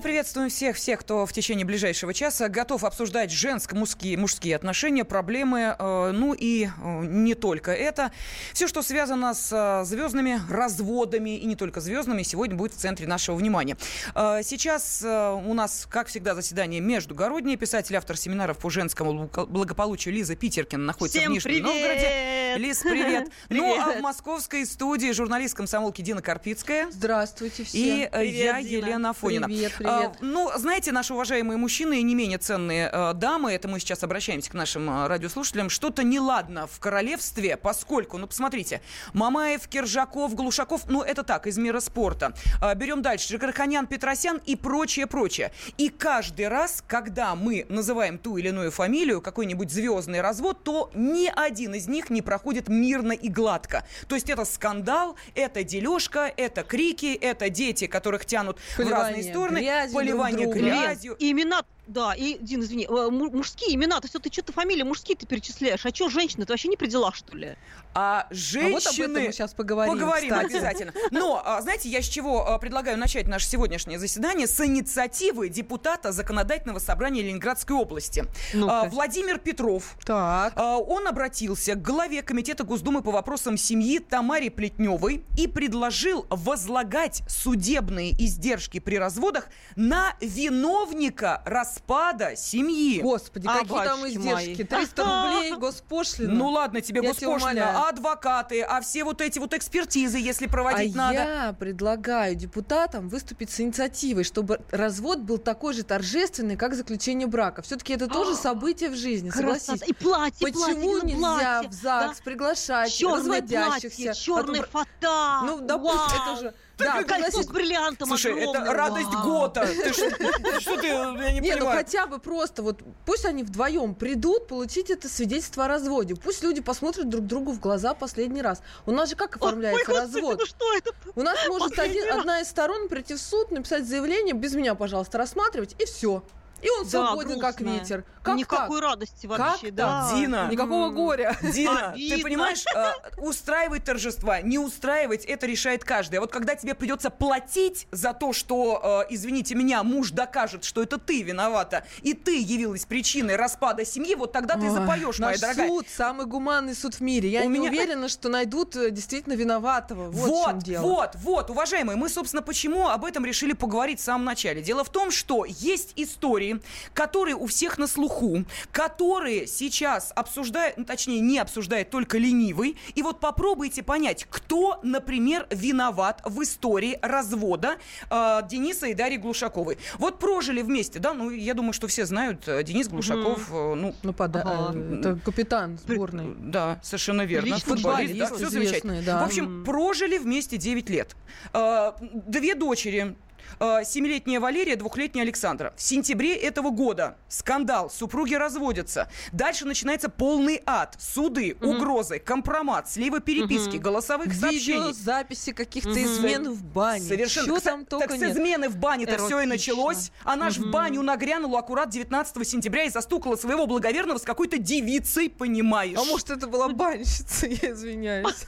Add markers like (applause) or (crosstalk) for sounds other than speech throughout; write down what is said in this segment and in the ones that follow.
Мы приветствуем всех, всех, кто в течение ближайшего часа готов обсуждать женско-мужские мужские отношения, проблемы, э, ну и э, не только это. Все, что связано с э, звездными разводами и не только звездными, сегодня будет в центре нашего внимания. Э, сейчас э, у нас, как всегда, заседание междугороднее. Писатель, автор семинаров по женскому благополучию Лиза Питеркина находится Всем в Нижнем привет! Новгороде. Лиз, (laughs) привет. Ну, а в Привет. московской студии журналист комсомолки Дина Карпицкая. Здравствуйте все. И э, Привет, я, Дина. Елена Афонина. Привет, привет. А, ну, знаете, наши уважаемые мужчины и не менее ценные э, дамы, это мы сейчас обращаемся к нашим э, радиослушателям, что-то неладно в королевстве, поскольку, ну, посмотрите, Мамаев, Киржаков, Глушаков, ну, это так, из мира спорта. А, берем дальше, Жигарханян, Петросян и прочее, прочее. И каждый раз, когда мы называем ту или иную фамилию, какой-нибудь звездный развод, то ни один из них не проходит мирно и гладко. То есть это скандал, это дележка, это крики, это дети, которых тянут в Поливание разные стороны, грязью поливание друг друга. грязью. И имена, да, и, Дин, извини, э, му- мужские имена, то есть вот ты что-то фамилии мужские ты перечисляешь, а что женщины, это вообще не при делах, что ли? А А вот об женщины... этом мы сейчас поговорим. Поговорим кстати. обязательно. Но, а, знаете, я с чего а, предлагаю начать наше сегодняшнее заседание? С инициативы депутата Законодательного собрания Ленинградской области. А, Владимир Петров. Так. А, Он обратился к главе Комитета Госдумы по вопросам семьи Тамаре Плетневой и предложил возлагать судебные издержки при разводах на виновника распада семьи. Господи, А, какие там издержки? мои. 300 рублей (laughs) гоspошлина. Ну ладно тебе, Я госпошлина, а адвокаты, а все вот эти вот экспертизы, если А проводить надо. я предлагаю депутатам выступить с инициативой, чтобы развод был такой же торжественный, как заключение брака. Все-таки это тоже (gasps) событие в жизни, согласись. И платье, Почему платье, нельзя платье, в ЗАГС да? приглашать Черное разводящихся? платье, черный фата. Ну, допустим, Вау. это же... Да, Кольцо с бриллиантом Слушай, это радость вау. года. Ты что, (laughs) что ты, я не Не, ну понимаю. хотя бы просто вот пусть они вдвоем придут получить это свидетельство о разводе. Пусть люди посмотрят друг другу в глаза последний раз. У нас же как Ой, оформляется господи, развод? ну что это? У нас может один, одна из сторон прийти в суд, написать заявление, без меня, пожалуйста, рассматривать, и все. И он Да, свободен, как грустно. ветер. Как Никакой так? радости вообще, Как да. так? Дина. Никакого горя. Дина, ты понимаешь, э, устраивать торжества, не устраивать, это решает каждый. А вот когда тебе придется платить за то, что, э, извините меня, муж докажет, что это ты виновата, и ты явилась причиной распада семьи, вот тогда ты Ой, запоешь, моя наш дорогая. суд самый гуманный суд в мире. Я У не меня- уверена, что найдут э, действительно виноватого. Вот, в чем Вот, дело. вот, вот, уважаемые, мы, собственно, почему об этом решили поговорить в самом начале. Дело в том, что есть истории, которые у всех на слуху, которые сейчас обсуждают, ну, точнее, не обсуждает только ленивый. И вот попробуйте понять, кто, например, виноват в истории развода э, Дениса и Дарьи Глушаковой. Вот прожили вместе, да, ну, я думаю, что все знают, э, Денис Глушаков, э, ну, Ну, пода- Ага. э, это капитан сборной. да, совершенно верно. Личный Футболист, да, все замечательно. да. В общем, прожили вместе 9 лет. Э, Две дочери. Э, Семилетняя Валерия, двухлетняя Александра. В сентябре этого года скандал, супруги разводятся. Дальше начинается полный ад. Суды, угрозы, компромат, слива переписки, голосовых сообщений. Видео, записи каких-то Мгм. измен в бане. Совершенно. Кса- там только так с нет. измены в бане-то все и началось. Она ж в баню нагрянула аккурат 19 сентября и застукала своего благоверного с какой-то девицей, понимаешь? А может, это была банщица, (laughs) я извиняюсь.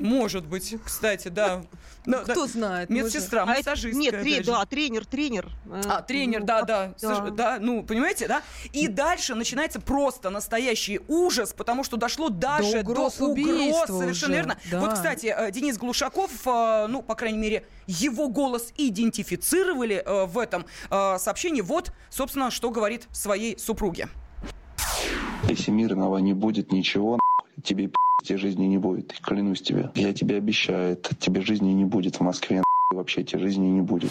Может быть, кстати, да. Но- Кто да. знает? Медсестра, А это- массажистка. Нет, тре- да, тренер, тренер. Э, А, тренер, ну, да, как- да, соверш- да, ну, понимаете, да? И дальше начинается просто настоящий ужас, потому что дошло даже угроз до угроз, совершенно уже, верно. да. Вот, кстати, э, Денис Глушаков, э, ну, по крайней мере, его голос идентифицировали э, в этом э, сообщении. Вот, собственно, что говорит своей супруге. Если мирного не будет ничего, тебе пи***те жизни не будет. Клянусь тебе. Я тебе обещаю, это тебе жизни не будет в Москве. Вообще тебе жизни не будет.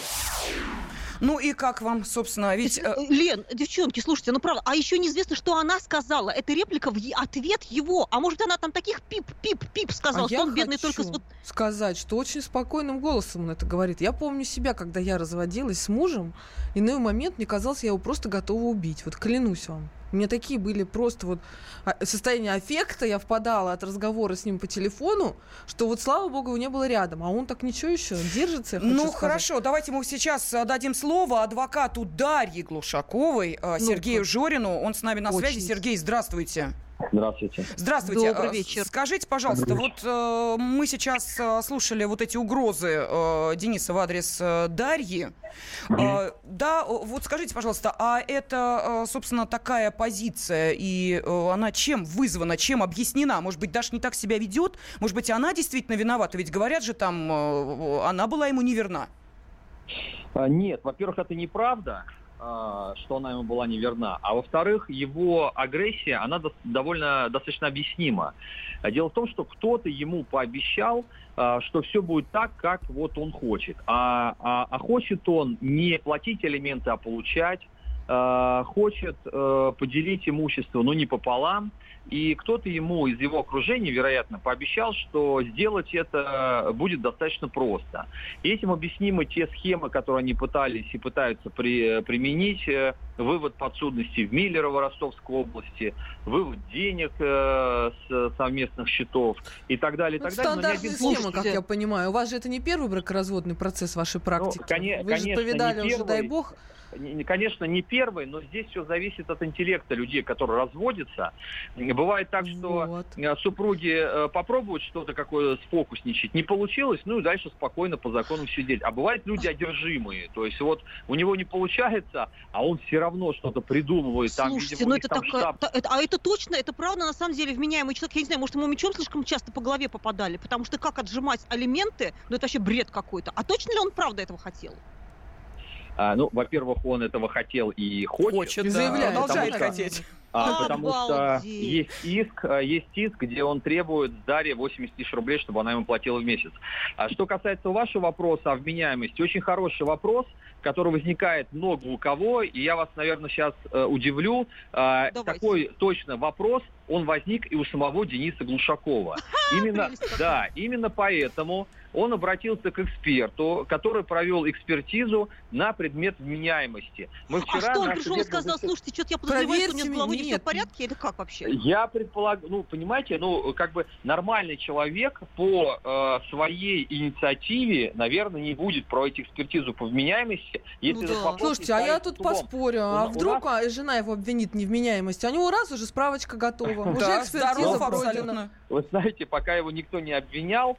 Ну и как вам, собственно, ведь... э, Лен, девчонки, слушайте, ну правда, а еще неизвестно, что она сказала. Это реплика в ответ его. А может, она там таких пип-пип-пип сказала, а что я он бедный хочу только с вот... сказать, что очень спокойным голосом он это говорит. Я помню себя, когда я разводилась с мужем, иной момент мне казалось, я его просто готова убить. Вот клянусь вам. У меня такие были просто вот а, состояние аффекта, я впадала от разговора с ним по телефону, что вот, слава богу, его не было рядом. А он так ничего еще держится, Ну, сказать. хорошо, давайте мы сейчас дадим слово адвокату Дарьи Глушаковой, э, Сергею Жорину. Он с нами на связи. Очень. Сергей, здравствуйте. Здравствуйте. Здравствуйте. Добрый Э, вечер. Скажите, пожалуйста, вот э, мы сейчас э, слушали вот эти угрозы э, Дениса в адрес э, Дарьи. Э, да, вот скажите, пожалуйста, а это, э, собственно, такая позиция, и э, она чем вызвана, чем объяснена? Может быть, Даша не так себя ведет? Может быть, она действительно виновата? Ведь говорят же там, э, она была ему неверна. А, Нет, во-первых, это неправда, а, что она ему была неверна. А во-вторых, его агрессия, она довольно достаточно объяснима. А Дело в том, что кто-то ему пообещал, а, что все будет так, как вот он хочет. А, а- а хочет он не платить элементы, а получать. А, Хочет э, поделить имущество, но не пополам. И кто-то ему из его окружения, вероятно, пообещал, что сделать это будет достаточно просто. И этим объяснимы те схемы, которые они пытались и пытаются при- применить. Э, Вывод подсудности в Миллерово Ростовской области, вывод денег э, с совместных счетов и так далее. И Ну, так далее. Случай- как я понимаю. У вас же это не первый бракоразводный процесс вашей практики. коне- Вы же конечно, повидали не уже, дай бог. Не- не- Конечно, не первый, но здесь все зависит от интеллекта людей, которые разводятся. Бывает так, что Вот. э, супруги э, попробуют что-то какое сфокусничать, не получилось, ну и дальше спокойно по закону сидеть. А бывают люди одержимые, то есть вот у него не получается, а он все равно что-то придумывает. Там, Слушайте, видимо, ну это там такая... штаб. та- это- а это точно, это правда, на самом деле, вменяемый человек. Я не знаю, может, ему мечом слишком часто по голове попадали, потому что как отжимать алименты, ну это вообще бред какой-то. А точно ли он правда этого хотел? А, ну, во-первых, он этого хотел и хочет. Хочет, да. заявляет, Продолжает хотеть. А, потому что есть иск, а, есть иск, где он требует с Дарьи 80 тысяч рублей, чтобы она ему платила в месяц. А что касается вашего вопроса о вменяемости, очень хороший вопрос, который возникает много у кого, и я вас, наверное, сейчас э, удивлю. А, Давайте. такой точно вопрос, он возник и у самого Дениса Глушакова. (laughs) Именно, да, именно поэтому он обратился к эксперту, который провел экспертизу на предмет вменяемости. Мы А вчера что он пришел и сказал, слушайте, что-то я подозреваю, что у меня с головой не меня. все в порядке, или как вообще? Я предполагаю, ну, понимаете, ну, как бы нормальный человек по э, своей инициативе, наверное, не будет проводить экспертизу по вменяемости, если Ну да. Слушайте, а я тут судом. поспорю. У- А у вдруг а, жена его обвинит в невменяемости? У него раз уже справочка готова. (laughs) Уже экспертиза абсолютно. Вы знаете, пока его никто не обвинял,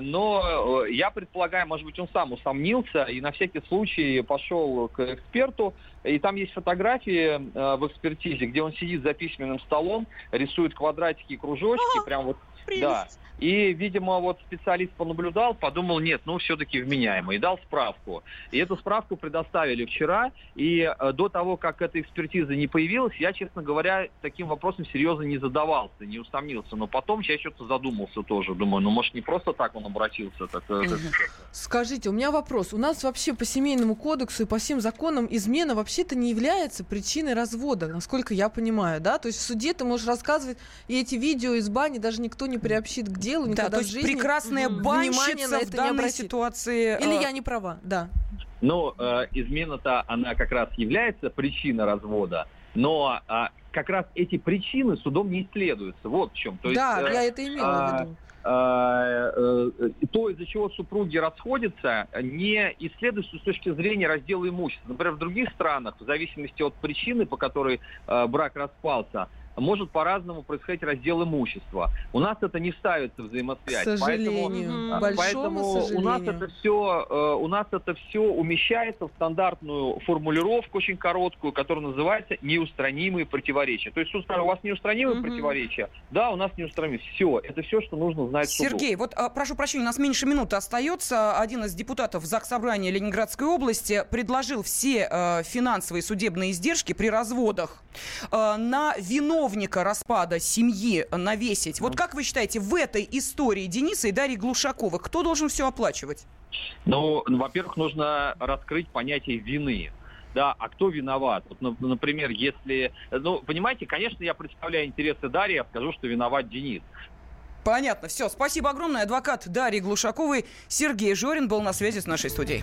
но э, я предполагаю, может быть, он сам усомнился и на всякий случай пошел к эксперту. И там есть фотографии э, в экспертизе, где он сидит за письменным столом, рисует квадратики и кружочки, прям вот Прелесть. И, видимо, вот специалист понаблюдал, подумал, нет, ну все-таки вменяемо, и дал справку. И эту справку предоставили вчера, и э, до того, как эта экспертиза не появилась, я, честно говоря, таким вопросом серьезно не задавался, не усомнился. Но потом я что-то задумался тоже, думаю, ну может не просто так он обратился. Так, э, так, Скажите, у меня вопрос. У нас вообще по семейному кодексу и по всем законам измена вообще-то не является причиной развода, насколько я понимаю, да? То есть в суде ты можешь рассказывать, и эти видео из бани даже никто не приобщит к делу Да, никогда то в есть жизни. прекрасная банщица в это не данной ситуации. Или э, я не права, да. Ну, э, измена-то, она как раз является причиной развода, но а, как раз эти причины судом не исследуются. Вот в чем. То есть, да, э, я это имела в а, виду. э, э, то, из-за чего супруги расходятся, не исследуется с точки зрения раздела имущества. Например, в других странах, в зависимости от причины, по которой э, брак распался, может по-разному происходить раздел имущества. У нас это не ставится в К взаимосвязь. сожалению. Поэтому, большому поэтому у нас сожалению. это все, у нас это все умещается в стандартную формулировку очень короткую, которая называется неустранимые противоречия. То есть суд сказал, у вас неустранимые Мгм. противоречия, да, у нас неустранимые. Все, это все, что нужно знать суду. Сергей, вот а, прошу прощения, у нас меньше минуты остается. Один из депутатов Заксобрания Ленинградской области предложил все э, финансовые судебные издержки при разводах э, на виновника распада семьи навесить. Вот как вы считаете, в этой истории Дениса и Дарьи Глушаковой кто должен все оплачивать? Ну, во-первых, нужно раскрыть понятие вины. Да, а кто виноват? Вот, нап- например, если... Ну, понимаете, конечно, я представляю интересы Дарьи, я скажу, что виноват Денис. Понятно, все. Спасибо огромное. Адвокат Дарьи Глушаковой Сергей Жорин был на связи с нашей студией.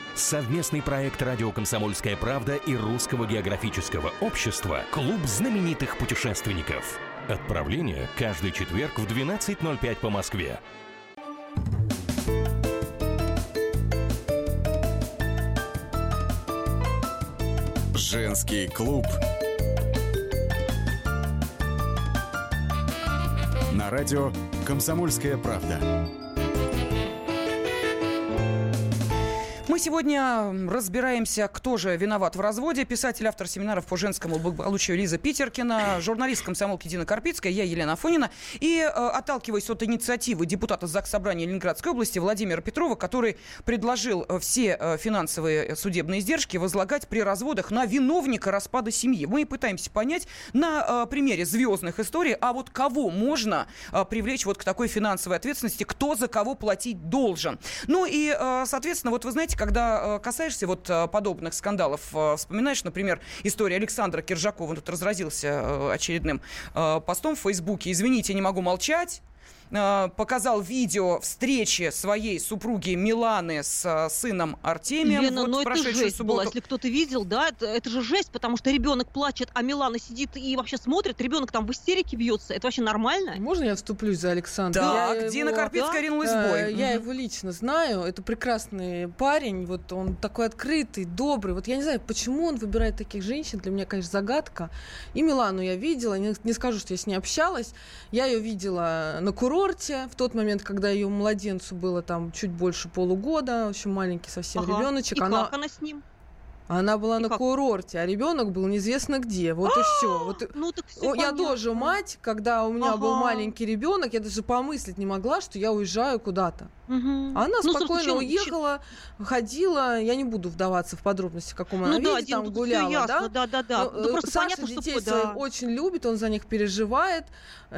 Совместный проект «Радио Комсомольская правда» и Русского географического общества «Клуб знаменитых путешественников». Отправление каждый четверг в 12.05 по Москве. Женский клуб. На радио «Комсомольская правда». Мы сегодня разбираемся, кто же виноват в разводе. Писатель, автор семинаров по женскому благополучию Лиза Питеркина, журналист комсомолки Дина Карпицкая, я Елена Афонина. И э, отталкиваясь от инициативы депутата ЗАГС Собрания Ленинградской области Владимира Петрова, который предложил э, все э, финансовые судебные издержки возлагать при разводах на виновника распада семьи. Мы пытаемся понять на примере звездных историй, а вот кого можно привлечь вот к такой финансовой ответственности, кто за кого платить должен. Ну и, соответственно, вот вы знаете, когда э, касаешься вот э, подобных скандалов, э, вспоминаешь, например, историю Александра Киржакова, он тут разразился очередным постом в Фейсбуке. Извините, не могу молчать. Э, показал видео встречи своей супруги Миланы с э, сыном Артемием. Лена, вот но это жесть субботу. была, если кто-то видел, да, это, это же жесть, потому что ребенок плачет, а Милана сидит и вообще смотрит, ребенок там в истерике бьется. Это вообще нормально? Можно я вступлюсь за Александра? Да, я Дина его... Карпицкая да? ринулась в бой. Я его лично знаю, это прекрасный парень, вот он такой открытый, добрый. Вот я не знаю, почему он выбирает таких женщин, для меня, конечно, загадка. И Милану я видела, не, не скажу, что я с ней общалась, я ее видела на курорте, курорте в тот момент, когда ее младенцу было там чуть больше полугода, в общем, маленький совсем ага. ребеночек. И она... как она с ним? Она была и на как? курорте, а ребенок был неизвестно где. Вот и все. Вот, ну, так все я тоже мать, когда у меня ага. был маленький ребенок, я даже помыслить не могла, что я уезжаю куда-то. Угу. Она ну, спокойно слушай, уехала, ч... ходила. Я не буду вдаваться в подробности, в каком она ну, виде да, там гуляла, ясно, да? Да, да, да. Ну, просто Саша понятно, детей что... да. очень любит, он за них переживает.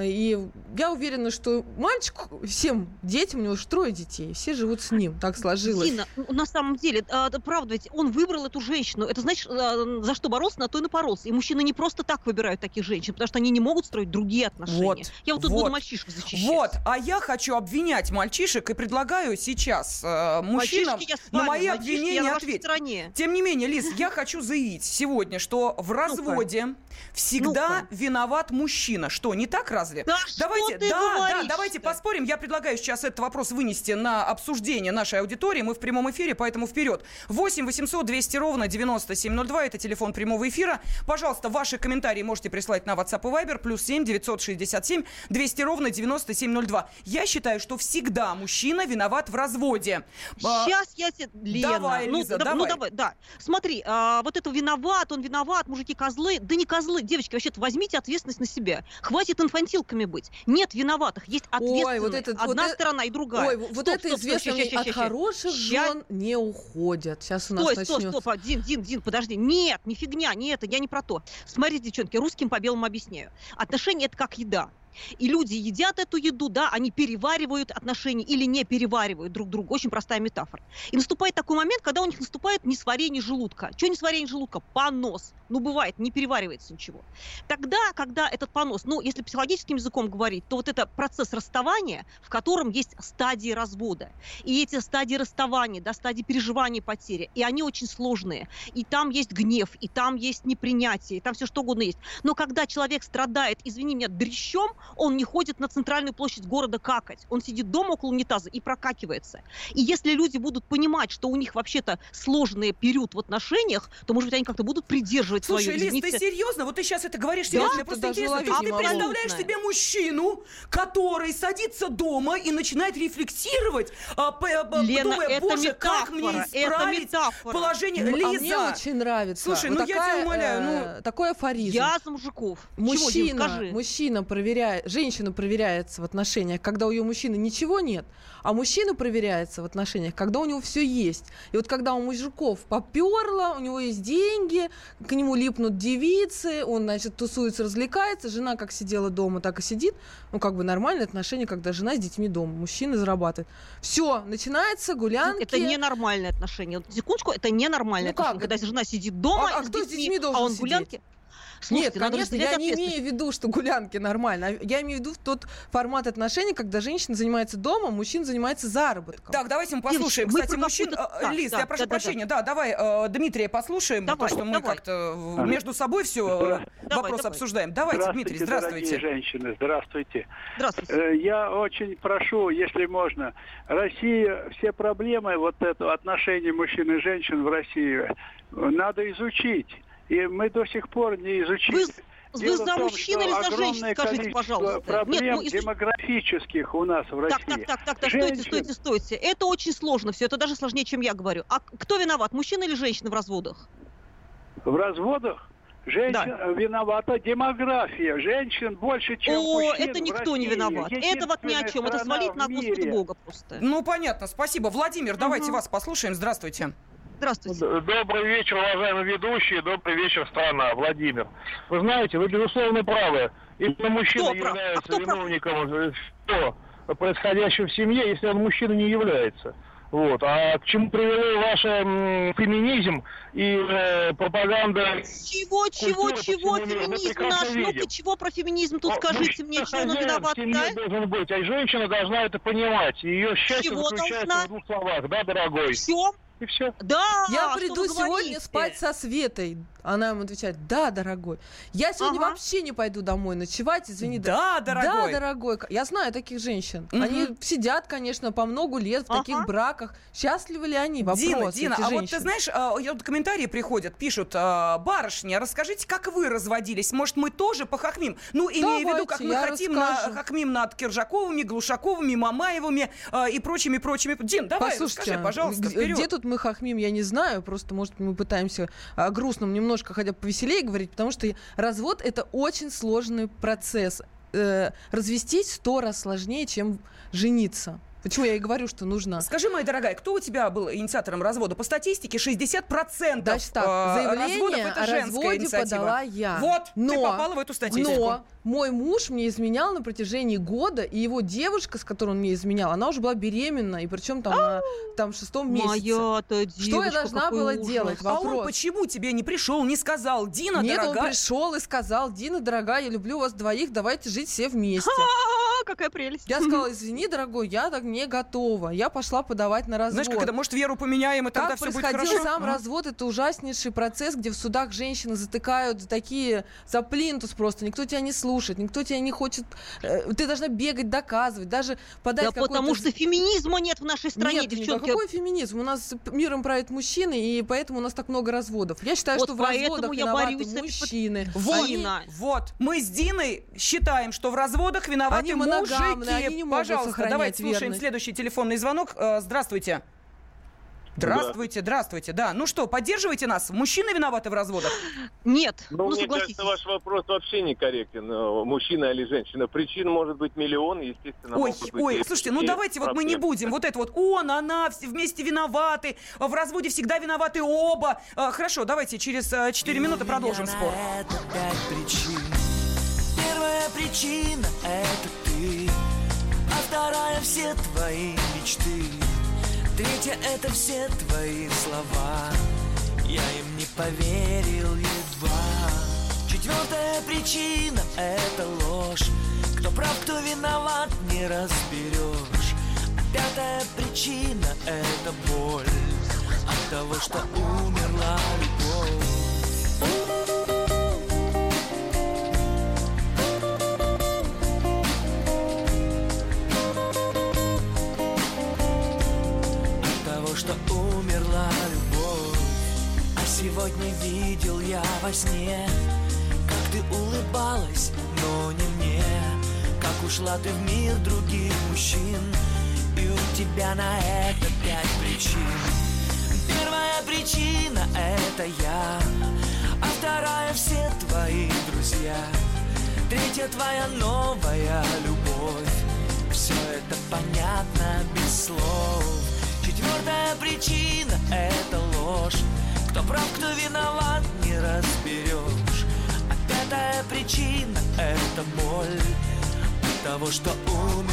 И я уверена, что мальчик, всем детям, у него же трое детей, все живут с ним, так сложилось. Дина, на самом деле, а, правда ведь, он выбрал эту женщину. Это значит, а, за что боролся, на то и напоролся. И мужчины не просто так выбирают таких женщин, потому что они не могут строить другие отношения. Вот, я вот тут вот, буду мальчишек защищать. Вот, а я хочу обвинять мальчишек и предлагаю сейчас э, мужчинам на мои обвинения ответить. Тем не менее, Лиз, я хочу заявить сегодня, что в разводе ну всегда ну виноват мужчина. Что, не так разве? Да, давайте, да, да, давайте поспорим. Я предлагаю сейчас этот вопрос вынести на обсуждение нашей аудитории. Мы в прямом эфире, поэтому вперед. 8 800 200 ровно 9702. Это телефон прямого эфира. Пожалуйста, ваши комментарии можете прислать на WhatsApp и Viber. Плюс 7 967 200 ровно 9702. Я считаю, что всегда мужчина виноват в разводе. Сейчас я тебе... Лена, давай, ну, Лиза, да, давай. Ну, давай, да. Смотри, а, вот это виноват, он виноват, мужики козлы. Да не козлы, девочки, вообще-то возьмите ответственность на себя. Хватит инфантилками быть. Нет виноватых, есть ответственность. Ой, вот этот, Одна вот сторона и другая. Ой, вот это стоп, известно, стоп, ща, ща, ща, от хороших ща. жен не уходят. Сейчас у нас стой, начнется. Стой, стоп, Дин, Дин, Дин, подожди. Нет, не фигня, не это, я не про то. Смотрите, девчонки, русским по белому объясняю. Отношения – это как еда. И люди едят эту еду, да, они переваривают отношения или не переваривают друг друга. Очень простая метафора. И наступает такой момент, когда у них наступает несварение желудка. Что несварение желудка? Понос. Ну, бывает, не переваривается ничего. Тогда, когда этот понос, ну, если психологическим языком говорить, то вот это процесс расставания, в котором есть стадии развода. И эти стадии расставания, да, стадии переживания потери, и они очень сложные. И там есть гнев, и там есть непринятие, и там все что угодно есть. Но когда человек страдает, извини меня, дрещом, он не ходит на центральную площадь города какать. Он сидит дома около унитаза и прокакивается. И если люди будут понимать, что у них вообще-то сложный период в отношениях, то, может быть, они как-то будут придерживать Слушай, свою... Лиз, извините... ты серьезно? Вот ты сейчас это говоришь серьезно. Да? Просто интересно. А ты представляешь себе мужчину, который садится дома и начинает рефлексировать, а, п, Лена, думая, это боже, метафора, как мне исправить положение. Ну, Лиза, а мне очень нравится. Слушай, вот ну такая, я тебя умоляю. Ну... Такой афоризм. Я за мужиков. Мужчина, Чего, мужчина проверяет проверяет, женщина проверяется в отношениях, когда у ее мужчины ничего нет, а мужчина проверяется в отношениях, когда у него все есть. И вот когда у мужиков поперло, у него есть деньги, к нему липнут девицы, он, значит, тусуется, развлекается, жена как сидела дома, так и сидит, ну, как бы нормальные отношения, когда жена с детьми дома, мужчина зарабатывает. Все, начинается гулянки. Это ненормальные отношения. Секундочку, это ненормальные Ну как отношения, когда жена сидит дома А- а с кто с детьми, детьми должен а он сидеть? гулянки. Нет, Слушайте, надо конечно, разделять я не имею в виду, что гулянки нормально. а Я имею в виду тот формат отношений, когда женщина занимается домом, мужчина занимается заработком. Так, давайте мы послушаем, мы кстати, про мужчин. Э, да, Лиз, да, я прошу да, да, да. прощения. Да, давай э, Дмитрия послушаем, Давай, потому что мы давай. как-то э, между собой все Давай, вопрос давай. обсуждаем. Давайте, Дмитрий, здравствуйте. дорогие женщины, здравствуйте. Здравствуйте. Э, Я очень прошу, если можно, Россия, все проблемы вот это отношения мужчин и женщин в России э, надо изучить. И мы до сих пор не изучили. Вы, вы Дело за в том, мужчин или за женщин, огромное скажите, количество пожалуйста. проблем ну, изуч- демографических у нас в России. Так, так, так, так, так, стойте, Женщин- стойте, стойте. Это очень сложно все, это даже сложнее, чем я говорю. А кто виноват, мужчина или женщина в разводах? В разводах женщин виновата демография. Женщин больше, чем О, мужчин это никто не виноват. Это вот ни о чем. Это свалить на Господа. Бога просто. Ну, понятно, спасибо. Владимир, давайте Мгм. вас послушаем. Здравствуйте. Здравствуйте. Добрый вечер, уважаемые ведущие, добрый вечер, страна, Владимир. Вы знаете, вы безусловно правы. Именно мужчина Кто? А является кто прав? виновником э, всего происходящего в семье, если он мужчина не является. Вот. А к чему привело ваш м, феминизм и э, пропаганда Чего, чего, чего феминизм наш? Ну-ка, видим. чего про феминизм тут О, скажите мне, что он виноват, в да? должен быть, а женщина должна это понимать. Ее счастье Чего заключается должна? в двух словах, да, дорогой? Все? И все. Да, Я приду сегодня спать со Светой. Она ему отвечает, да, дорогой. Я сегодня Ага. вообще не пойду домой ночевать, извини. Да, дорогой. Да, дорогой. Я знаю таких женщин. Мгм. Они сидят, конечно, по много лет в таких Ага. браках. Счастливы ли они? Вопрос. Дина, Дина, а вот ты знаешь, а, вот комментарии приходят, пишут, а, барышня, расскажите, как вы разводились? Может, мы тоже похохмим? Ну, имея в виду, как мы хотим на, расскажу. хохмим над Киржаковыми, Глушаковыми, Мамаевыми а, и прочими-прочими. Дин, давай, Послушайте, расскажи, пожалуйста, вперед. где тут мы хохмим, я не знаю. Просто, может, мы пытаемся о грустном немножко, хотя бы повеселее говорить, потому что развод — это очень сложный процесс. Э, развестись сто раз сложнее, чем жениться. Почему я и говорю, что нужно... Скажи, моя дорогая, кто у тебя был инициатором развода? По статистике 60% Значит так, а, разводов заявление это о женская разводе инициатива. подала я. Вот, ты Но- попала в эту статистику. Но мой муж мне изменял на протяжении года, и его девушка, с которой он мне изменял, она уже была беременна, и причем там на там, шестом месяце. Моя-то девушка, Что я должна какой была ужас. делать? А он Вопрос. почему тебе не пришел, не сказал, Дина, Нет, он дорогая? пришел и сказал, Дина, дорогая, я люблю вас двоих, давайте жить все вместе. (laughs) А, какая прелесть. Я сказала, (laughs) извини, дорогой, я так не готова. Я пошла подавать на развод. Знаешь, как это, может, веру поменяем, и тогда Как все будет происходил хорошо? сам А? развод, это ужаснейший процесс, где в судах женщины затыкают за такие, за плинтус просто, никто тебя не слушает, никто тебя не хочет, э, ты должна бегать, доказывать, даже подать Да потому что феминизма нет в нашей стране, Нет, девчонки. какой феминизм? У нас миром правят мужчины, и поэтому у нас так много разводов. Я считаю, Вот что в разводах я виноваты мужчины. Вот, вот, мы с Диной считаем, что в разводах виноваты Они моногамны, мужики. они не могут Пожалуйста, сохранять давайте слушаем верность. следующий телефонный звонок. Э, Здравствуйте. Здравствуйте, здравствуйте, да. Ну что, поддерживаете нас? Мужчины виноваты в разводах? Нет, Ну, ну, мне согласитесь. кажется, ваш вопрос вообще некорректен. э, Мужчина или женщина. Причин может быть миллион, естественно. Ой, быть ой, слушайте, ну давайте вот мы не проблемы. будем. Вот это вот он, она, вместе виноваты. В разводе всегда виноваты оба. Э, Хорошо, давайте через 4 минуты продолжим спор. Это пять причин. Причина — это ты, а вторая — все твои мечты. Третья — это все твои слова, я им не поверил едва. Четвертая причина — это ложь, кто прав, кто виноват, не разберешь. А пятая причина — это боль от того, что умерла любовь. Сегодня видел я во сне. Как ты улыбалась, но не мне. Как ушла ты в мир других мужчин. И у тебя на это пять причин. Первая причина — это я. А вторая — все твои друзья. Третья твоя новая любовь. Все это понятно без слов. Четвертая причина — это ложь Кто прав, кто виноват, не разберешь А пятая причина — это боль От того, что умерла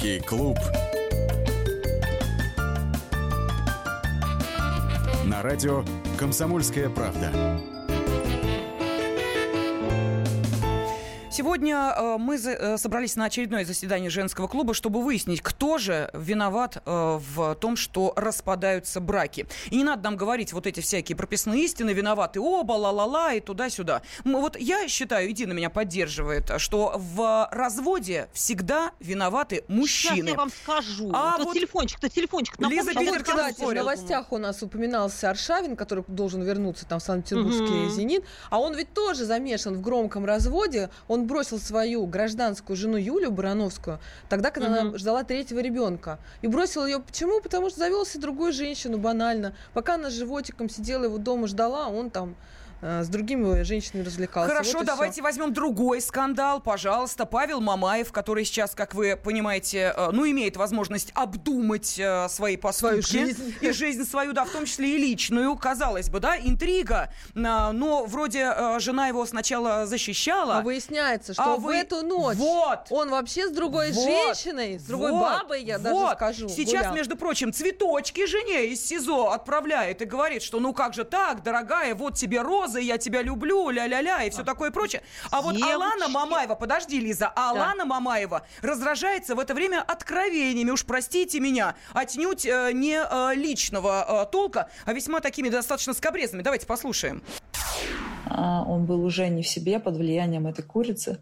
Женский клуб. На радио «Комсомольская правда». Сегодня э, мы э, собрались на очередное заседание женского клуба, чтобы выяснить, кто же виноват э, в том, что распадаются браки. И не надо нам говорить вот эти всякие прописные истины, виноваты оба, ла-ла-ла и туда-сюда. Вот я считаю, и Дина меня поддерживает, что в разводе всегда виноваты мужчины. Сейчас я вам скажу. А вот вот телефончик-то, телефончик. напомни, Лиза Питер кстати, в новостях у нас упоминался Аршавин, который должен вернуться там в Санкт-Петербургский Мгм. «Зенит», а он ведь тоже замешан в громком разводе. Он бросил свою гражданскую жену Юлю Барановскую, тогда, когда она Мгм. ждала третьего ребенка. И бросил ее почему? Потому что завел себе другую женщину, банально. Пока она животиком сидела его дома, ждала, он там с другими женщинами развлекался. Хорошо, Вот давайте всё. возьмем другой скандал, пожалуйста. Павел Мамаев, который сейчас, как вы понимаете, э, ну, имеет возможность обдумать э, свои поступки. Свою жизнь. И жизнь свою, да, в том числе и личную. Казалось бы, да, интрига. Но вроде э, жена его сначала защищала. А выясняется, что А в вы- эту ночь Вот. он вообще с другой Вот, женщиной, с другой вот, бабой, я даже вот. скажу. Сейчас, гулял. между прочим, цветочки жене из СИЗО отправляет и говорит, что ну как же так, дорогая, вот тебе розы, я тебя люблю, ля-ля-ля, и все такое прочее. А вот Девочки. Алана Мамаева, подожди, Лиза, а Алана Мамаева раздражается в это время откровениями, уж простите меня, отнюдь э, не э, личного э, толка, а весьма такими достаточно скобрезными. Давайте послушаем. А, Он был уже не в себе под влиянием этой курицы.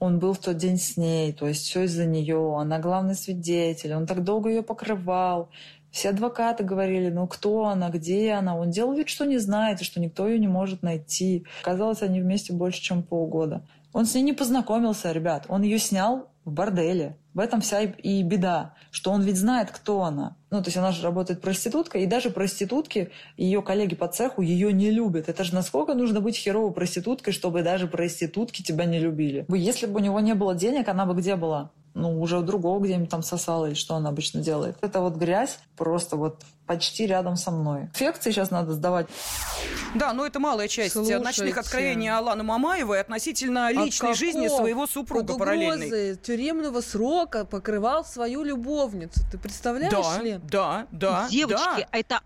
Он был в тот день с ней, то есть все из-за нее. Она главный свидетель. Он так долго ее покрывал. Все адвокаты говорили, ну кто она, где она. Он делал вид, что не знает, и что никто ее не может найти. Казалось, они вместе больше, чем полгода. Он с ней не познакомился, ребят. Он ее снял в борделе. В этом вся и беда, что он ведь знает, кто она. Ну, то есть она же работает проституткой, и даже проститутки, ее коллеги по цеху ее не любят. Это же насколько нужно быть херовой проституткой, чтобы даже проститутки тебя не любили. Если бы у него не было денег, она бы где была? Ну, уже у другого где-нибудь там сосала, или что она обычно делает. Это вот грязь просто вот почти рядом со мной. Инфекции сейчас надо сдавать. Да, но это малая часть Слушайте. ночных откровений Аланы Мамаевой относительно От личной жизни каков своего супруга под параллельной. тюремного срока покрывал свою любовницу. Ты представляешь Да, ли? да, да, Девочки, да. это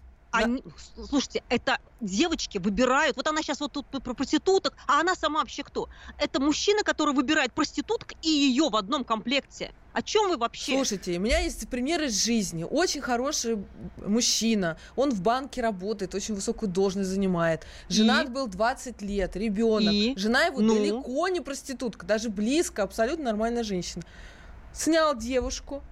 они, слушайте, это девочки выбирают. Вот она сейчас вот тут про проституток, а она сама вообще кто? Это мужчина, который выбирает проституток и ее в одном комплекте. О чем вы вообще? Слушайте, у меня есть пример из жизни. Очень хороший мужчина. Он в банке работает, очень высокую должность занимает. Женат был 20 лет, ребенок. И? Жена его Ну? далеко не проститутка, даже близко, абсолютно нормальная женщина. Снял девушку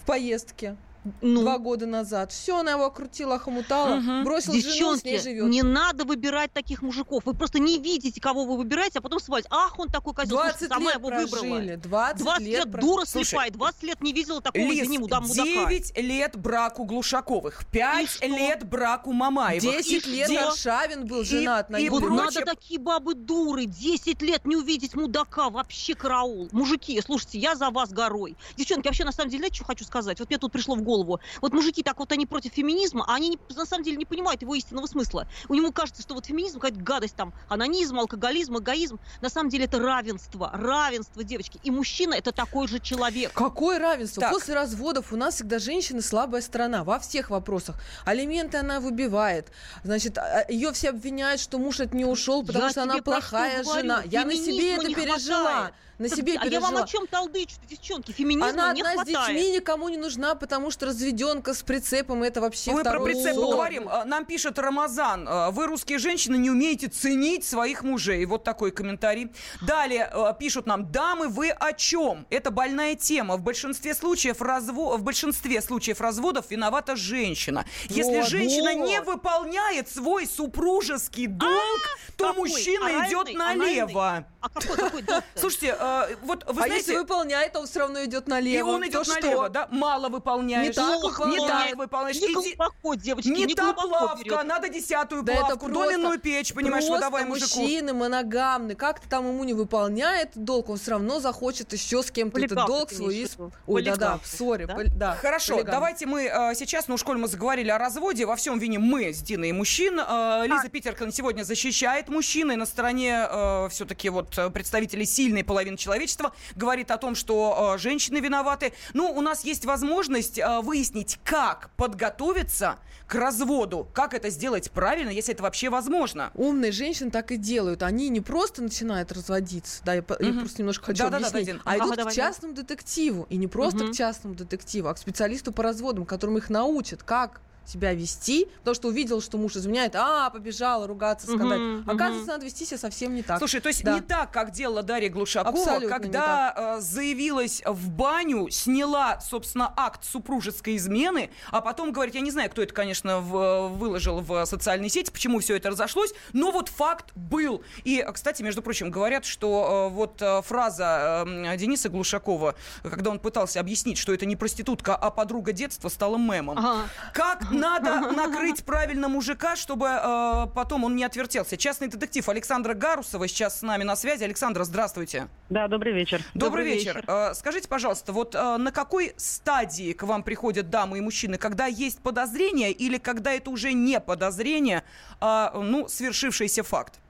в поездке. Ну? Два года назад. Все, она его окрутила, охомутала, Мгм. бросил жену, с ней Девчонки, живет. не надо выбирать таких мужиков. Вы просто не видите, кого вы выбираете, а потом свалите. Ах, он такой козел. 20 Слушайте, сама лет его прожили. выбрала. 20, 20 лет, лет, про- дура Слушай, слепая, 20 лет не видела такого, Лиз, извини, муда- мудака. 9 лет браку Глушаковых, 5 что? лет браку Мамаевых. 10 И лет де- Аршавин был женат на и Вот Юле. прочее- надо такие бабы дуры. 10 лет не увидеть мудака. Вообще караул. Мужики, слушайте, я за вас горой. Девчонки, вообще, на самом деле, знаете, что хочу сказать? Вот мне тут пришло в голову. Голову. Вот мужики так вот, они против феминизма, а они не- на самом деле не понимают его истинного смысла. У него кажется, что вот феминизм какая-то гадость там, анонизм, алкоголизм, эгоизм. На самом деле это равенство, равенство, девочки. И мужчина это такой же человек. Какое равенство? Так. После разводов у нас всегда женщина слабая сторона во всех вопросах. Алименты она выбивает. Значит, ее все обвиняют, что муж от нее ушел, потому Я что она плохая говорю. жена. Я на себе это пережила. хватает. На Так, себе а я вам пережила. о чем толдычу, девчонки? Феминизма Она не одна с хватает. детьми никому не нужна, потому что разведенка с прицепом это вообще Мы про прицеп сорт. поговорим. А, Нам пишет Рамазан. а, Вы, русские женщины, не умеете ценить своих мужей. Вот такой комментарий. Далее а, пишут нам. Дамы, вы о чем? Это больная тема. В большинстве случаев, разво... в большинстве случаев разводов виновата женщина. Если Вот, женщина вот. не выполняет свой супружеский долг, то какой? мужчина Оральный? идет налево. А какой, какой? Слушайте, а, вот вы а знаете... если выполняет, он все равно идет налево. И он То идет что? налево, да? Мало выполняешь. Не так не выполняет. так выполняешь. Не Иди- глубоко, девочки, не, не та плавка, берет. надо десятую Да это плавку, просто- доменную печь, понимаешь, просто выдавай мужику. мужчины моногамны. Как ты там ему не выполняет долг, он все равно захочет еще с кем-то этот долг свой. в виду? Ой, да-да, сори. да? да, Хорошо, полигамы. давайте мы э, сейчас, ну уж коль мы заговорили о разводе, во всем вине мы с Диной мужчин. Э, Лиза Питеркин сегодня защищает мужчин и на стороне все-таки вот э, представителей сильной половины человечества говорит о том, что э, женщины виноваты. Ну, у нас есть возможность э, выяснить, как подготовиться к разводу, как это сделать правильно, если это вообще возможно. Умные женщины так и делают. Они не просто начинают разводиться, да, я, по- я просто немножко хочу Да-да-да, объяснить, Дин. а Ага, идут давай, к частному детективу. И не просто Мгм. к частному детективу, а к специалисту по разводам, которым их научат, как себя вести, потому что увидел, что муж изменяет, а, побежала ругаться, сказать. Мгм, Оказывается, мгм. надо вести себя совсем не так. Слушай, то есть Да. не так, как делала Дарья Глушакова, Абсолютно когда э, заявилась в баню, сняла, собственно, акт супружеской измены, а потом говорит, я не знаю, кто это, конечно, в- выложил в социальные сети, почему все это разошлось, но вот факт был. И, кстати, между прочим, говорят, что э, вот э, фраза э, Дениса Глушакова, когда он пытался объяснить, что это не проститутка, а подруга детства, стала мемом. Ага. Как надо (laughs) накрыть правильно мужика, чтобы э, потом он не отвертелся? Частный детектив Александра Гарусова сейчас с нами на связи. Александра, здравствуйте. Да, добрый вечер. Добрый, вечер. Э, скажите, пожалуйста, вот э, на какой стадии к вам приходят дамы и мужчины? Когда есть подозрение или когда это уже не подозрение, а ну, свершившийся факт?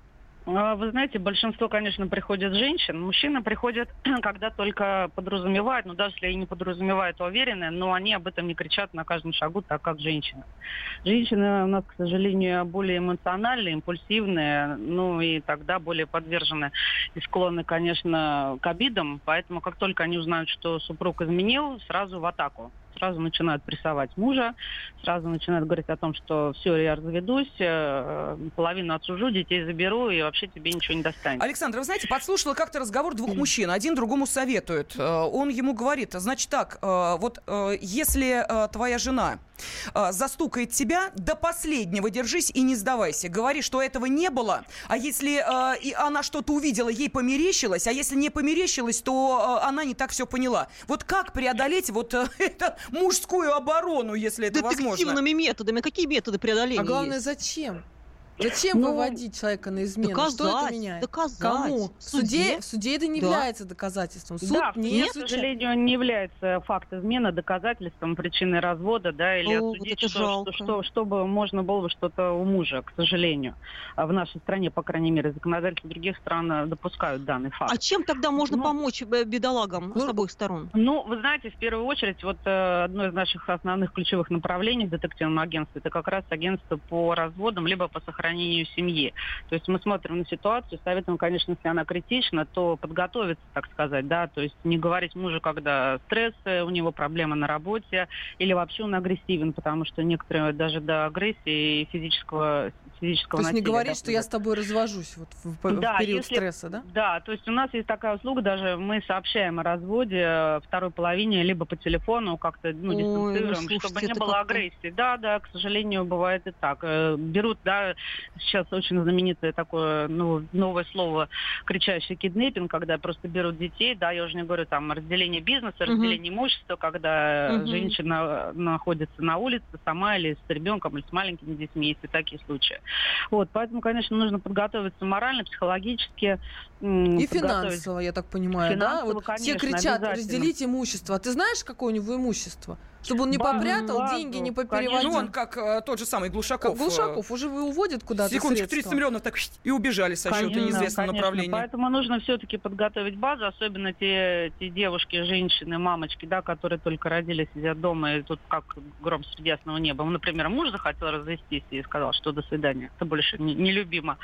А, Вы знаете, большинство, конечно, приходят женщин. Мужчины приходят, (clears throat) когда только подразумевают, ну даже если и не подразумевают, а уверены, но они об этом не кричат на каждом шагу, так как женщины. Женщины у нас, к сожалению, более эмоциональные, импульсивные, ну и тогда более подвержены и склонны, конечно, к обидам. Поэтому как только они узнают, что супруг изменил, сразу в атаку. Сразу начинают прессовать мужа, сразу начинают говорить о том, что все, я разведусь, э, половину отсужу, детей заберу, и вообще тебе ничего не достанет. Александр, вы знаете, подслушала как-то разговор двух мужчин. Один другому советует. Э, Он ему говорит, значит так, э, вот если твоя жена застукает тебя, до последнего держись и не сдавайся. Говори, что этого не было. А если э, и она что-то увидела, ей померещилось, а если не померещилось, то э, она не так все поняла. Вот как преодолеть вот э, (laughs) эту мужскую оборону, если это возможно? Детективными методами. Какие методы преодоления А главное, есть? зачем? Зачем Ну, выводить человека на измену? что это доказать, меняет? доказать. Кому? В суде, суде? в суде это не Да. является доказательством. Суд да, не нет, к сожалению, не является факт измены доказательством причины развода, да, или О, вот отсудить, это что, жалко. что, что- чтобы можно было бы что-то у мужа, к сожалению. А в нашей стране, по крайней мере, законодательства других стран э, допускают данный факт. А чем тогда можно Ну, помочь э, бедолагам с ну, обоих сторон? Ну, вы знаете, в первую очередь, вот э, одно из наших основных ключевых направлений в детективном агентстве это как раз агентство по разводам либо по сохранению семьи. То есть мы смотрим на ситуацию, советуем, конечно, если она критична, то подготовиться, так сказать, да, то есть не говорить мужу, когда стресс, у него проблемы на работе, или вообще он агрессивен, потому что некоторые даже до агрессии и физического, физического То есть не насилия говорить, что я с тобой развожусь вот в, в- Да, период если- стресса, да? Да, то есть у нас есть такая услуга, даже мы сообщаем о разводе э, второй половине либо по телефону, как-то ну, Ой, ну, дистанцируем, слушайте, чтобы не было агрессии. Да, да, к сожалению, бывает и так. Э, Берут, да, сейчас очень знаменитое такое ну, новое слово кричащий киднеппинг, когда просто берут детей, да, я уже не говорю там разделение бизнеса, разделение имущества, когда Мгм. женщина находится на улице сама или с ребенком, или с маленькими детьми, есть и такие случаи. Вот, поэтому, конечно, нужно подготовиться морально, психологически. И финансово, я так понимаю, да? Финансово, Вот все кричат, разделите имущество. А ты знаешь, какое у него имущество? Чтобы он не Базу, попрятал, базу, деньги не конечно. попереводил. Ну, он как э, тот же самый Глушаков. Как Глушаков уже уводит куда-то Секундочку, 30 средства. миллионов так и убежали со счета Конечно, направления. Поэтому нужно все-таки подготовить базу, особенно те, те девушки, женщины, мамочки, да, которые только родились, сидят дома, и тут как гром среди ясного неба. Ну, например, муж захотел развестись и сказал, что до свидания, это больше не- нелюбимо.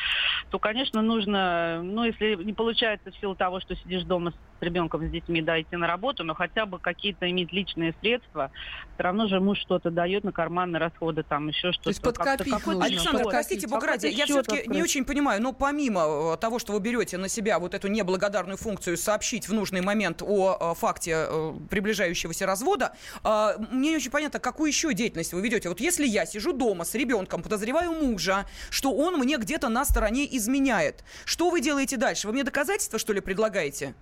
То, конечно, нужно, ну, если не получается в силу того, что сидишь дома с ребенком, с детьми, да, идти на работу, но хотя бы какие-то иметь личные средства, все равно же муж что-то дает на карманные расходы, там еще что-то. есть Как-то подкопить нужно. Александр, простите, бога ради, я все-таки не очень понимаю, но помимо э, того, что вы берете на себя вот эту неблагодарную функцию сообщить в нужный момент о э, факте э, приближающегося развода, мне не очень понятно, какую еще деятельность вы ведете. Вот если я сижу дома с ребенком, подозреваю мужа, что он мне где-то на стороне изменяет, что вы делаете дальше? Вы мне доказательства, что ли, предлагаете?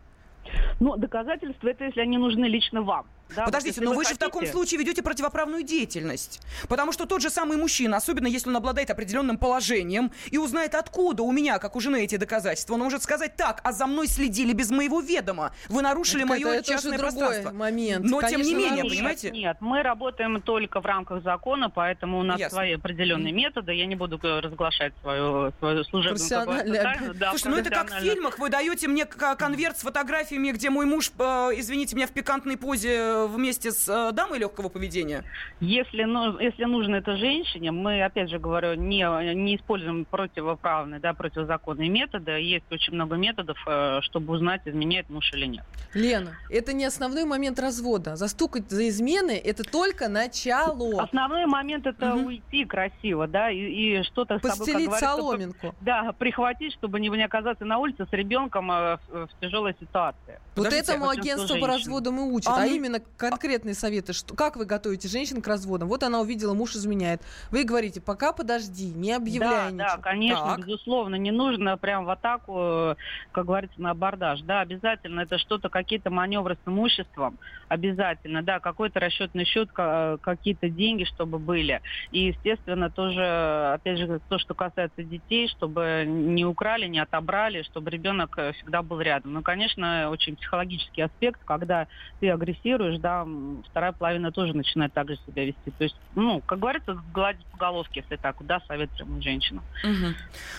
Ну, доказательства это если они нужны лично вам. Да, Подождите, но вы же в таком хотите- случае ведете противоправную деятельность. Потому что тот же самый мужчина, особенно если он обладает определенным положением и узнает, откуда у меня, как у жены, эти доказательства, он может сказать так, а за мной следили без моего ведома. Вы нарушили Так мое это- это уже частное другой пространство. момент. Но тем не Конечно, менее, нарушили. понимаете? Нет, мы работаем только в рамках закона, поэтому у нас Ясно. свои определенные методы. Я не буду разглашать свою, свою служебную тайну, да, Слушайте, ну это как в фильмах. Вы даете мне конверт с фотографиями, где мой муж, э, извините меня, в пикантной позе э, вместе с э, дамой легкого поведения. Если, ну, если нужно это женщине, мы, опять же говорю, не, не используем противоправные, да, противозаконные методы. Есть очень много методов, э, чтобы узнать, изменяет муж или нет. Лена, это не основной момент развода. Застукать за измены – это только начало. Основной момент это уйти красиво, да, и, и что-то с собой, как говорится, соломинку. Да, прихватить, чтобы не, не оказаться на улице с ребенком э, в, в тяжелой ситуации. Вот Подождите, этому агентство по разводам и учат. А А, мы- именно конкретные советы. Что, как вы готовите женщин к разводам? Вот она увидела, муж изменяет. Вы говорите, пока подожди, не объявляй Да, да, ничего. конечно, Так. безусловно, не нужно прям в атаку, э, как говорится, на абордаж. Да, обязательно это что-то, какие-то маневры с имуществом, обязательно, да, какой-то расчетный счет, ка- какие-то деньги, чтобы были. И, естественно, тоже, опять же, то, что касается детей, чтобы не украли, не отобрали, чтобы ребенок э, всегда был рядом. Ну, конечно, очень психологический аспект, когда ты агрессируешь, да, вторая половина тоже начинает так же себя вести. То есть, ну, как говорится, гладить по головке, если так, да, совет прямым женщинам. Мгм.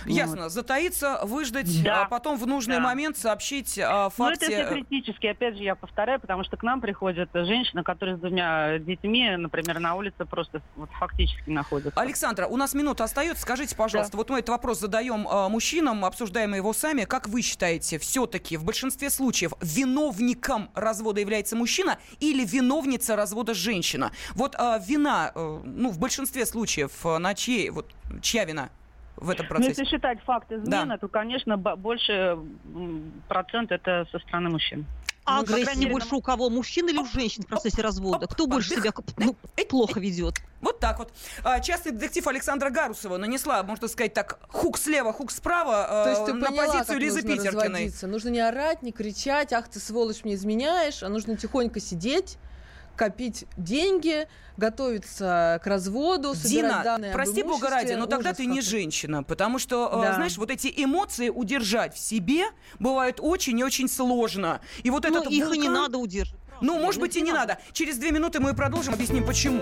Вот. Ясно. Затаиться, выждать, Да. а потом в нужный Да. момент сообщить о Ну, это факте... все критически, опять же, я повторяю, потому что к нам приходит женщина, которая с двумя детьми, например, на улице просто вот фактически находится. Александра, у нас минута остается. Скажите, пожалуйста, вот мы этот вопрос задаем э, мужчинам, обсуждаем его сами. Как вы считаете, все-таки в большинстве случаев виновником развода является мужчина или виновница развода женщина? Вот э, вина, э, ну, в большинстве случаев, э, на чьей, вот, чья вина в этом Ну, процессе? если считать факт измены, то, конечно, больше процент это со стороны мужчин. А Ну, крайней агрессии мере, больше у кого? Мужчин или у женщин в процессе развода? Кто больше себя ну, плохо ведет? Так вот. А, Частный детектив Александра Гарусова нанесла, можно сказать так, хук слева, хук справа То э, есть ты на поняла, позицию как Лизы нужно Питеркиной. разводиться. Нужно не орать, не кричать, ах ты сволочь мне изменяешь, а нужно тихонько сидеть, копить деньги, готовиться к разводу, собирать Дина, данные прости бога ради, но тогда Ужас ты не женщина, потому что, э, Да. знаешь, вот эти эмоции удержать в себе бывает очень и очень сложно. И вот Ну, этот их и не надо удерживать. Ну, может быть, и не надо. Через две минуты мы продолжим, объясним, почему.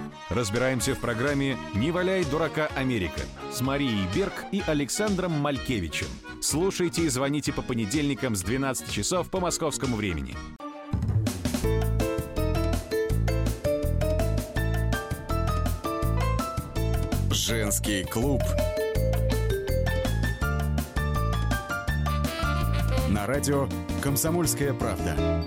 Разбираемся в программе «Не валяй дурака Америка» с Марией Берг и Александром Малькевичем. Слушайте и звоните по понедельникам с 12 часов по московскому времени. Женский клуб. На радио «Комсомольская правда».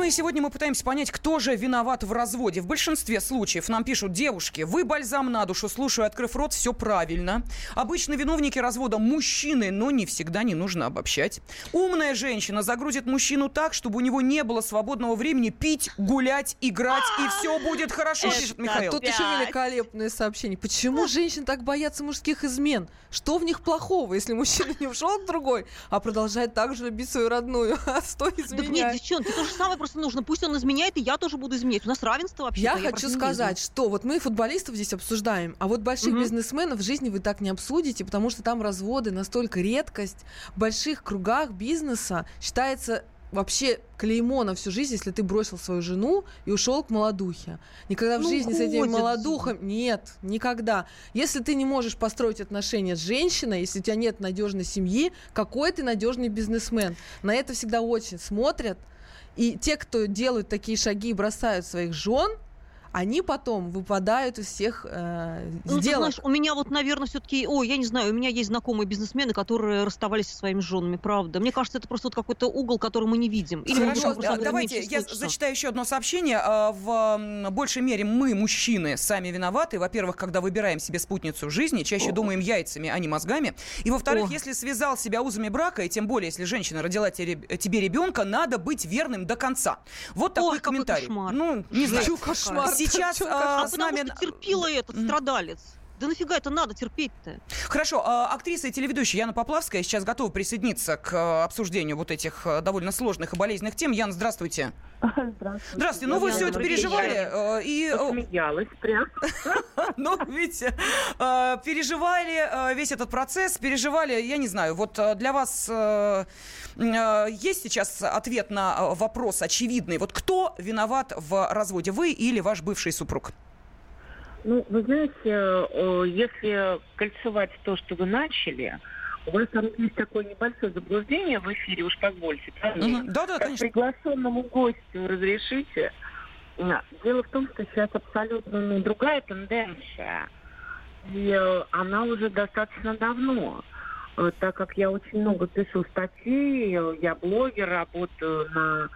Ну и сегодня мы пытаемся понять, кто же виноват в разводе. В большинстве случаев нам пишут девушки, вы бальзам на душу, слушаю, открыв рот, все правильно. Обычно виновники развода мужчины, но не всегда не нужно обобщать. Умная женщина загрузит мужчину так, чтобы у него не было свободного времени пить, гулять, играть, и все будет хорошо, пишет Михаил. Тут еще великолепное сообщение. Почему женщины так боятся мужских измен? Что в них плохого, если мужчина не ушел к другой, а продолжает так же любить свою родную? (laughs) А стой Так нет, изменять. девчонки, то же самое просто нужно. Пусть он изменяет, и я тоже буду изменять. У нас равенство вообще. Я хочу сказать, что вот мы футболистов здесь обсуждаем, а вот больших Мгм. бизнесменов в жизни вы так не обсудите, потому что там разводы настолько редкость. В больших кругах бизнеса считается вообще клеймо на всю жизнь, если ты бросил свою жену и ушел к молодухе. Никогда в Ну, жизни с этим молодухом... Нет, никогда. Если ты не можешь построить отношения с женщиной, если у тебя нет надежной семьи, какой ты надежный бизнесмен? На это всегда очень смотрят. И те, кто делают такие шаги и бросают своих жен, они потом выпадают из всех э, Ну, ты сделок. знаешь, у меня вот, наверное, все-таки, ой, я не знаю, у меня есть знакомые бизнесмены, которые расставались со своими женами, правда. Мне кажется, это просто вот какой-то угол, который мы не видим. Или мы Хорошо, просто об этом давайте я слышно. зачитаю еще одно сообщение. А, В большей мере мы, мужчины, сами виноваты. Во-первых, когда выбираем себе спутницу жизни, чаще думаем яйцами, а не мозгами. И во-вторых, О. если связал себя узами брака, и тем более, если женщина родила тебе ребенка, надо быть верным до конца. Вот такой какой комментарий. кошмар. Ну, не знаю. Кошмар? Сейчас а, кошмар? с нами... терпила этот страдалец. Да нафига это надо терпеть-то? Хорошо, а, актриса и телеведущая Яна Поплавская сейчас готова присоединиться к а, обсуждению вот этих а, довольно сложных и болезненных тем. Яна, здравствуйте. Здравствуйте. Здравствуйте. Ну, вы все это переживали. И... Посмеялась прям. (laughs) Ну, видите, переживали весь этот процесс, переживали, я не знаю, вот для вас есть сейчас ответ на вопрос очевидный. Вот кто виноват в разводе, вы или ваш бывший супруг? Ну, вы знаете, э, если кольцевать то, что вы начали, у вас там есть такое небольшое заблуждение в эфире, уж позвольте, правильно? Мгм. Да-да, Как конечно. приглашенному гостю разрешите. Э, Дело в том, что сейчас абсолютно ну, другая тенденция. И э, она уже достаточно давно. Так как я очень много пишу статей, я блогер, работаю на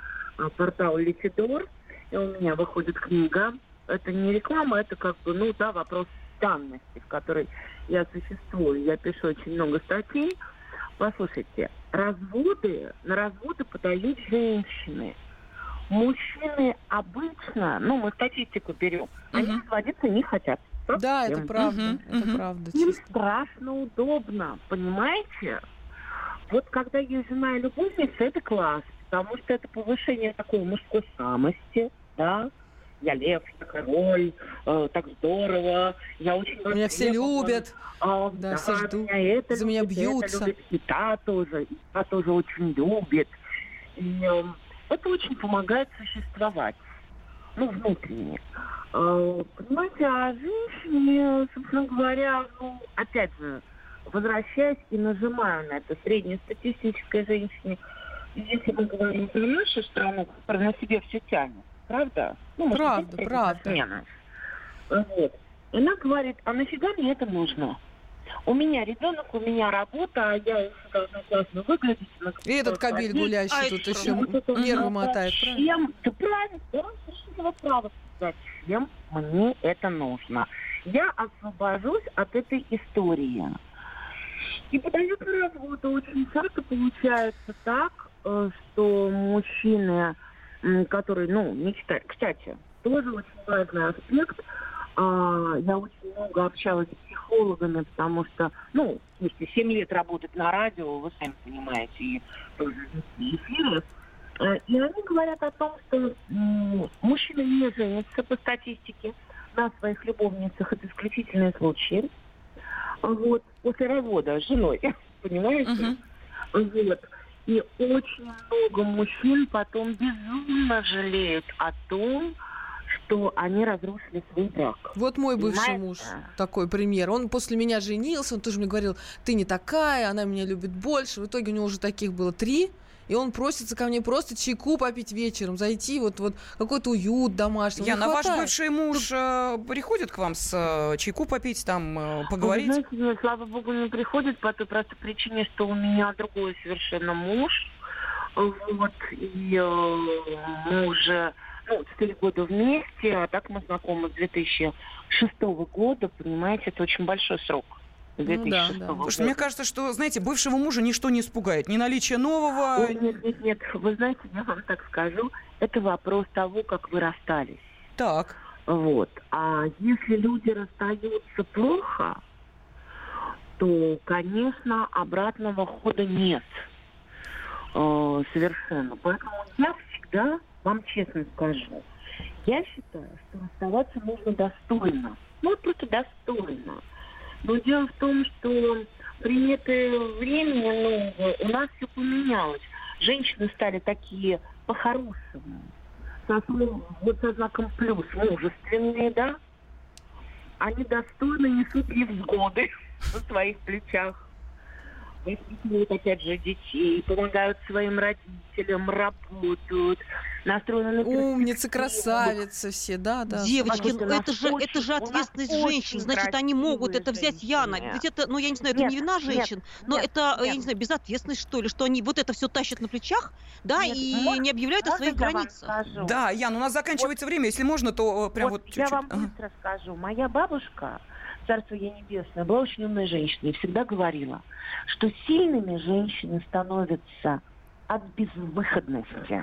портал Литидор, и у меня выходит книга. Это не реклама, это как бы, ну да, вопрос данности, в которой я существую. Я пишу очень много статей. Послушайте, разводы, на разводы подают женщины. Мужчины обычно, ну, мы статистику берем, они разводиться не хотят. Да, это правда, это правда. Им страшно удобно, понимаете? Вот когда есть жена и любовница, это класс, потому что это повышение такой мужской самости, да, я лев, я король, э, так здорово, я очень Меня все любят, А, да, все ждут, меня это за меня любит, это бьются. любит, и та тоже, и та тоже очень любит. И э, это очень помогает существовать, ну, внутренне. Э, Понимаете, а женщине, собственно говоря, ну, опять же, возвращаясь и нажимаю на это среднестатистической женщине, если мы говорим про нашу страну, которая на себе все тянет, правда? Ну, может, Правда, правда. спортсмены. Вот. Она говорит, а нафига мне это нужно? У меня ребенок, у меня работа, а я еще должна классно выглядеть. на И этот кабель гулящий А тут еще? Вот нервы мотает, Зачем? Да правильно, да, совершенно право. Зачем мне это нужно? Я освобожусь от этой истории. И подают на разводы. Очень часто получается так, э, что мужчины, м, которые, ну, не читают... Кстати, тоже очень важный аспект. А, Я очень много общалась с психологами, потому что, ну, слушайте, 7 лет работать на радио, вы сами понимаете, и тоже эфиры. Э, И они говорят о том, что мужчины не женятся по статистике на своих любовницах. Это исключительные случаи. Вот, после развода с женой, (laughs) понимаете? Вот. И очень много мужчин потом безумно жалеют о том, что они разрушили свой брак. Вот мой бывший Понимаете? муж такой пример. Он после меня женился, он тоже мне говорил, ты не такая, она меня любит больше. В итоге у него уже таких было три. И он просится ко мне просто чайку попить вечером, зайти, вот, вот какой-то уют домашний. Яна, Не ваш бывший муж э, приходит к вам с э, чайку попить, там, э, поговорить? Вы знаете, нет, слава богу, не приходит по той простой причине, что у меня другой совершенно муж. Вот, и э, мы уже ну, 4 года вместе, а так мы знакомы с 2006 года, понимаете, это очень большой срок. Ну, да, да. Потому что мне кажется, что, знаете, бывшего мужа ничто не испугает. Ни наличие нового... Ой, нет, нет, нет. Вы знаете, я вам так скажу, это вопрос того, как вы расстались. Так. Вот. А если люди расстаются плохо, то, конечно, обратного хода нет э, совершенно. Поэтому я всегда, вам честно скажу, я считаю, что расставаться нужно достойно. Ну, просто достойно. Но дело в том, что приметы времени, ну, у нас все поменялось. Женщины стали такие по-хорошему. Со вот со знаком плюс, мужественные, да? Они достойно несут невзгоды (laughs) на своих плечах воспитывают, опять же, детей, помогают своим родителям, работают, настроены на Умницы, красавицы все, да, да. Девочки, ну это же, очень, это же ответственность женщин, значит, они могут это взять Яна. Ведь это, ну я не знаю, это нет, не вина женщин, нет, но нет, это, нет. я не знаю, безответственность, что ли, что они вот это все тащат на плечах, да, нет, и можно, не объявляют о своих границах. Да, Ян, у нас заканчивается вот, время, если можно, то прям вот, вот чуть-чуть. Я вам быстро скажу. Моя бабушка, Царство ей небесное, была очень умная женщина и всегда говорила, что сильными женщины становятся от безвыходности.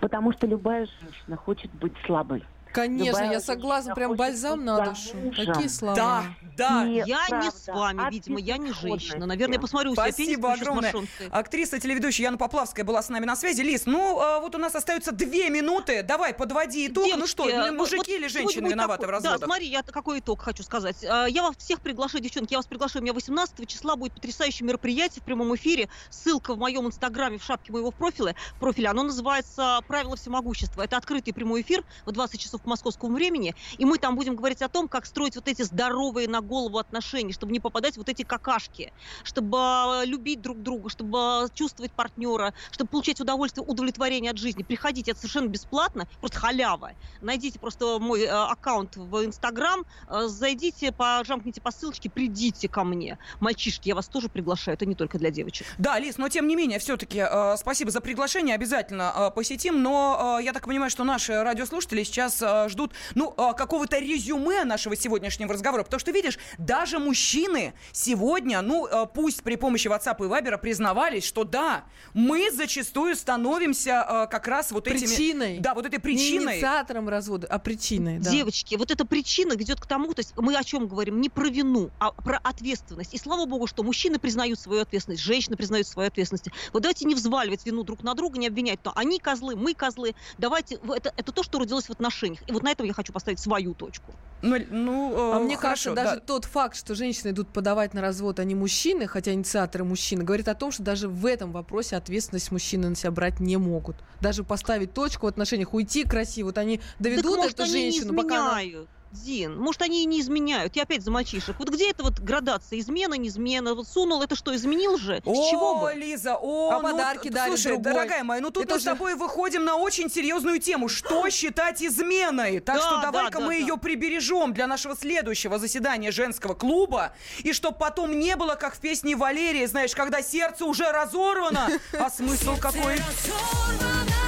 Потому что любая женщина хочет быть слабой. Конечно, я согласна, прям бальзам на душу. Такие слова. Да, да. И я правда, не с вами, видимо, я не женщина. Наверное, я посмотрю у себя Спасибо огромное. Актриса, телеведущая Яна Поплавская была с нами на связи. Лиз, ну а, вот у нас остается две минуты. Давай, подводи итог. Ну Девочки, ну что, мужики вот, или женщины виноваты такой, в разводах? Да, смотри, я какой итог хочу сказать. А, я вас всех приглашаю, девчонки, я вас приглашаю. У меня 18 числа будет потрясающее мероприятие в прямом эфире. Ссылка в моем инстаграме, в шапке моего профиля. профиля. Оно называется «Правила всемогущества». Это открытый прямой эфир в 20 часов по московскому времени. И мы там будем говорить о том, как строить вот эти здоровые на голову отношения, чтобы не попадать в вот эти какашки, чтобы а, любить друг друга, чтобы а, чувствовать партнера, чтобы получать удовольствие, удовлетворение от жизни. Приходите, это совершенно бесплатно, просто халява. Найдите просто мой э, аккаунт в Инстаграм, зайдите, пожамкните по ссылочке, придите ко мне. Мальчишки, я вас тоже приглашаю, это не только для девочек. Да, Лиз, но тем не менее, все-таки э, спасибо за приглашение, обязательно э, посетим, но э, я так понимаю, что наши радиослушатели сейчас э, ждут ну, а, какого-то резюме нашего сегодняшнего разговора. Потому что, видишь, даже мужчины сегодня, ну, а, пусть при помощи WhatsApp и Viber признавались, что да, мы зачастую становимся как раз вот этими... Причиной. Да, вот этой причиной. Не инициатором развода, а причиной, да. Девочки, вот эта причина ведет к тому, то есть мы о чем говорим? Не про вину, а про ответственность. И слава богу, что мужчины признают свою ответственность, женщины признают свою ответственность. Вот давайте не взваливать вину друг на друга, не обвинять, но они козлы, мы козлы. Давайте, это, это то, что родилось в отношениях. И вот на этом я хочу поставить свою точку. Ну, ну э, а мне хорошо, кажется, да. даже тот факт, что женщины идут подавать на развод, а не мужчины, хотя инициаторы мужчины, говорит о том, что даже в этом вопросе ответственность мужчины на себя брать не могут. Даже поставить точку в отношениях, уйти красиво. Вот они доведут так, может, эту женщину, не пока она Дин, может, они и не изменяют. Я опять за мальчишек. Вот где эта вот градация? Измена, не измена? Вот сунул, это что, изменил же? О, С чего бы? Лиза, о, а ну, подарки дали Слушай, другой. дорогая моя, ну тут это мы же... с тобой выходим на очень серьезную тему. (gasps) Что считать изменой? Так да, что давай-ка да, мы да, ее прибережем для нашего следующего заседания женского клуба. И чтоб потом не было, как в песне Валерии, знаешь, когда сердце уже разорвано. (laughs) А смысл какой? Женский